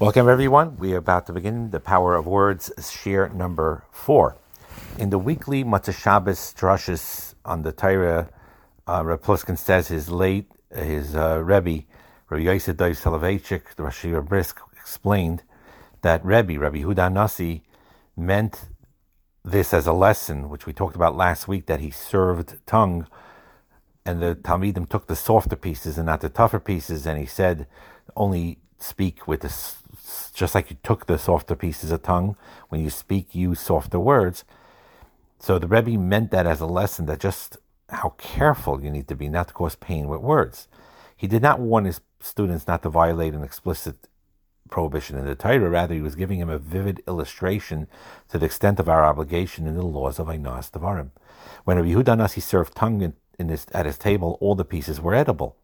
Welcome, everyone. We are about to begin the Power of Words, share number four. In the weekly Matzah Shabbos drushes on the Torah, uh, Reb Pliskin says his late, his uh, Rebbe, Rabbi Yosef Dov Soloveitchik, the Rosh Brisk, explained that Rebbe, Rabbi Yehuda Nasi, meant this as a lesson, which we talked about last week, that he served tongue, and the Talmidim took the softer pieces and not the tougher pieces, and he said only speak with this, just like you took the softer pieces of tongue. When you speak, use softer words. So the Rebbe meant that as a lesson that just how careful you need to be not to cause pain with words. He did not warn his students not to violate an explicit prohibition in the Torah. Rather, he was giving him a vivid illustration to the extent of our obligation in the laws of Einas Devarim. When Rabbi Yehuda Nasi served tongue in, in his, at his table, all the pieces were edible.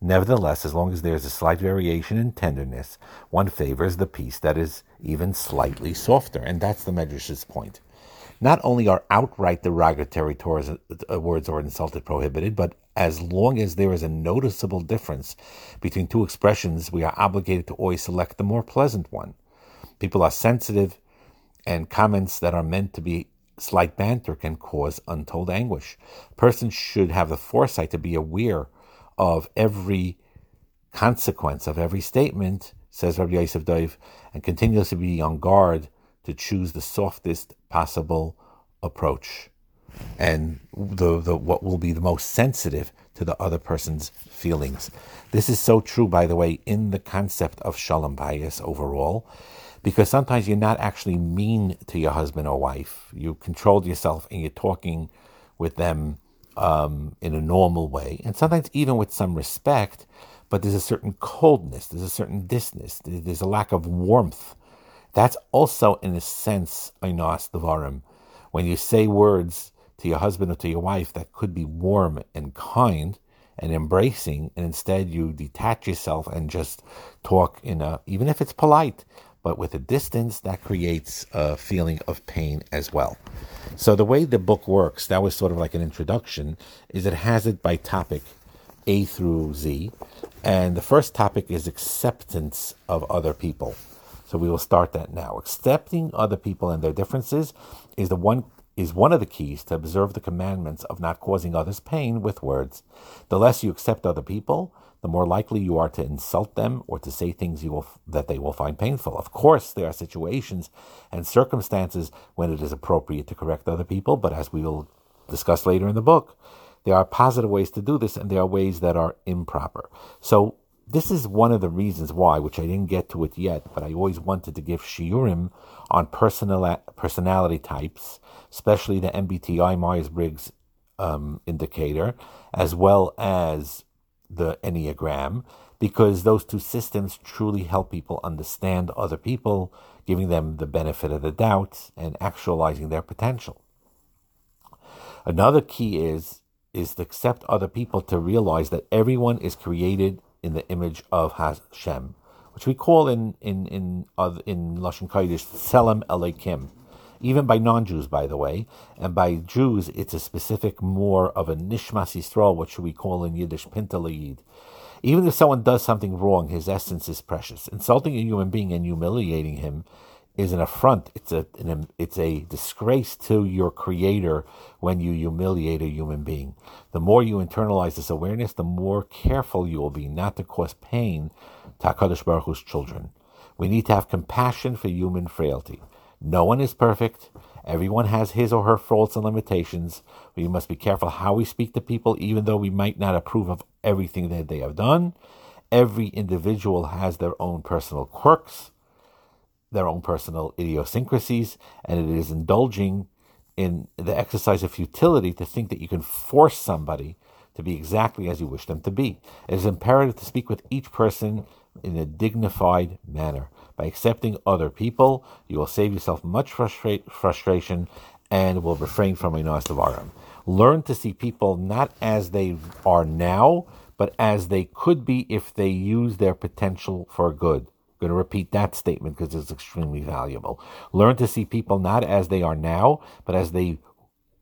Nevertheless, as long as there is a slight variation in tenderness, one favors the piece that is even slightly softer. And that's the Medrash's point. Not only are outright derogatory uh, words or insulted prohibited, but as long as there is a noticeable difference between two expressions, we are obligated to always select the more pleasant one. People are sensitive, and comments that are meant to be slight banter can cause untold anguish. Persons should have the foresight to be aware of every consequence of every statement, says Rabbi Yosef Dov, and continuously be on guard to choose the softest possible approach and the, the what will be the most sensitive to the other person's feelings. This is so true, by the way, in the concept of shalom bayis overall, because sometimes you're not actually mean to your husband or wife. You controlled yourself and you're talking with them um, in a normal way, and sometimes even with some respect, but there's a certain coldness, there's a certain distance, there's a lack of warmth. That's also, in a sense, Einas Devarim. When you say words to your husband or to your wife that could be warm and kind and embracing, and instead you detach yourself and just talk in a, even if it's polite, but with a distance, that creates a feeling of pain as well. So the way the book works, that was sort of like an introduction, is it has it by topic A through Z. And the first topic is acceptance of other people. So we will start that now. Accepting other people and their differences is the one is one of the keys to observe the commandments of not causing others pain with words. The less you accept other people, the more likely you are to insult them or to say things you will, that they will find painful. Of course, there are situations and circumstances when it is appropriate to correct other people, but as we will discuss later in the book, there are positive ways to do this and there are ways that are improper. So, this is one of the reasons why, which I didn't get to it yet, but I always wanted to give shiurim on personal, personality types, especially the MBTI Myers Briggs um, indicator, as well as the Enneagram because those two systems truly help people understand other people, giving them the benefit of the doubt and actualizing their potential. Another key is is to accept other people to realize that everyone is created in the image of Hashem, which we call in in in in Lashon Kodesh Tselem Elokim, even by non-Jews, by the way, and by Jews, it's a specific more of a nishmas yisrael, should we call in Yiddish pintele Yid. Even if someone does something wrong, his essence is precious. Insulting a human being and humiliating him is an affront. It's a an, um, it's a disgrace to your creator when you humiliate a human being. The more you internalize this awareness, the more careful you will be not to cause pain to Hakadosh Baruch Hu's children. We need to have compassion for human frailty. No one is perfect. Everyone has his or her faults and limitations. We must be careful how we speak to people, even though we might not approve of everything that they have done. Every individual has their own personal quirks, their own personal idiosyncrasies, and it is indulging in the exercise of futility to think that you can force somebody to be exactly as you wish them to be. It is imperative to speak with each person in a dignified manner. By accepting other people, you will save yourself much frustra- frustration and will refrain from Einas Devarim. Learn to see people not as they are now, but as they could be if they use their potential for good. I'm going to repeat that statement because it's extremely valuable. Learn to see people not as they are now, but as they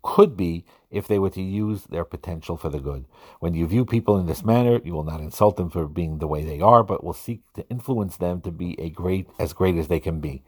could be if they were to use their potential for the good. When you view people in this manner, you will not insult them for being the way they are, but will seek to influence them to be a great as great as they can be.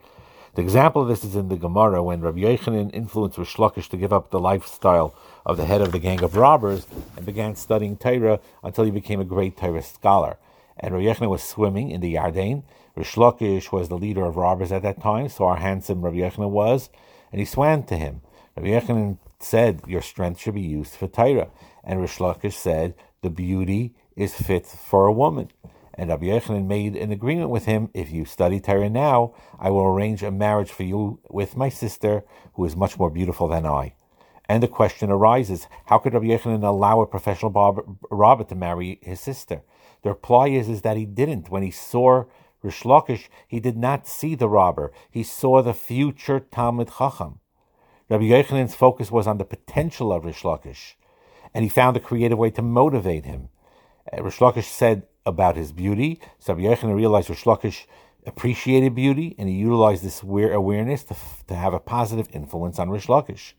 The example of this is in the Gemara when Rabbi Yochanan influenced Rish Lakish to give up the lifestyle of the head of the gang of robbers and began studying Torah until he became a great Torah scholar. And Rabbi was swimming in the Yarden. Rish Lakish was the leader of robbers at that time, so our handsome Rabbi was, and he swam to him. Rabbi said, Your strength should be used for Torah. And Rish Lakish said, The beauty is fit for a woman. And Rabbi Yochanan made an agreement with him if you study Torah now, I will arrange a marriage for you with my sister, who is much more beautiful than I. And the question arises how could Rabbi Yochanan allow a professional robber to marry his sister? The reply is, is that he didn't. When he saw Rish Lakish, he did not see the robber, he saw the future Talmud Chacham. Rabbi Yochanan's focus was on the potential of Rish Lakish, and he found a creative way to motivate him. Uh, Rish Lakish said, about his beauty. So Rabbi Yochanan realized Rish Lakish appreciated beauty, and he utilized this awareness to, to have a positive influence on Rish Lakish.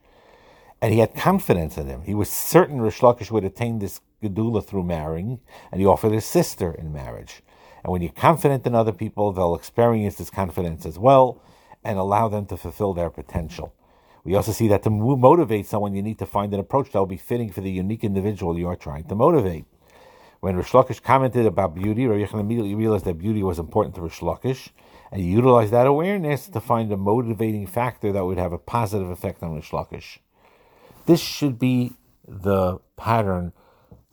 And he had confidence in him. He was certain Rish Lakish would attain this gedula through marrying, and he offered his sister in marriage. And when you're confident in other people, they'll experience this confidence as well and allow them to fulfill their potential. We also see that to motivate someone, you need to find an approach that will be fitting for the unique individual you are trying to motivate. When Rish Lakish commented about beauty, Rabbi Yochanan immediately realized that beauty was important to Rish Lakish, and he utilized that awareness to find a motivating factor that would have a positive effect on Rish Lakish. This should be the pattern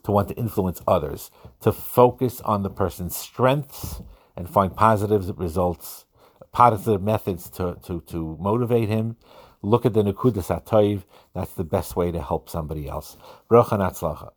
to want to influence others, to focus on the person's strengths and find positive results, positive methods to, to, to motivate him. Look at the Nekudas Atoiv. That's the best way to help somebody else. Bracha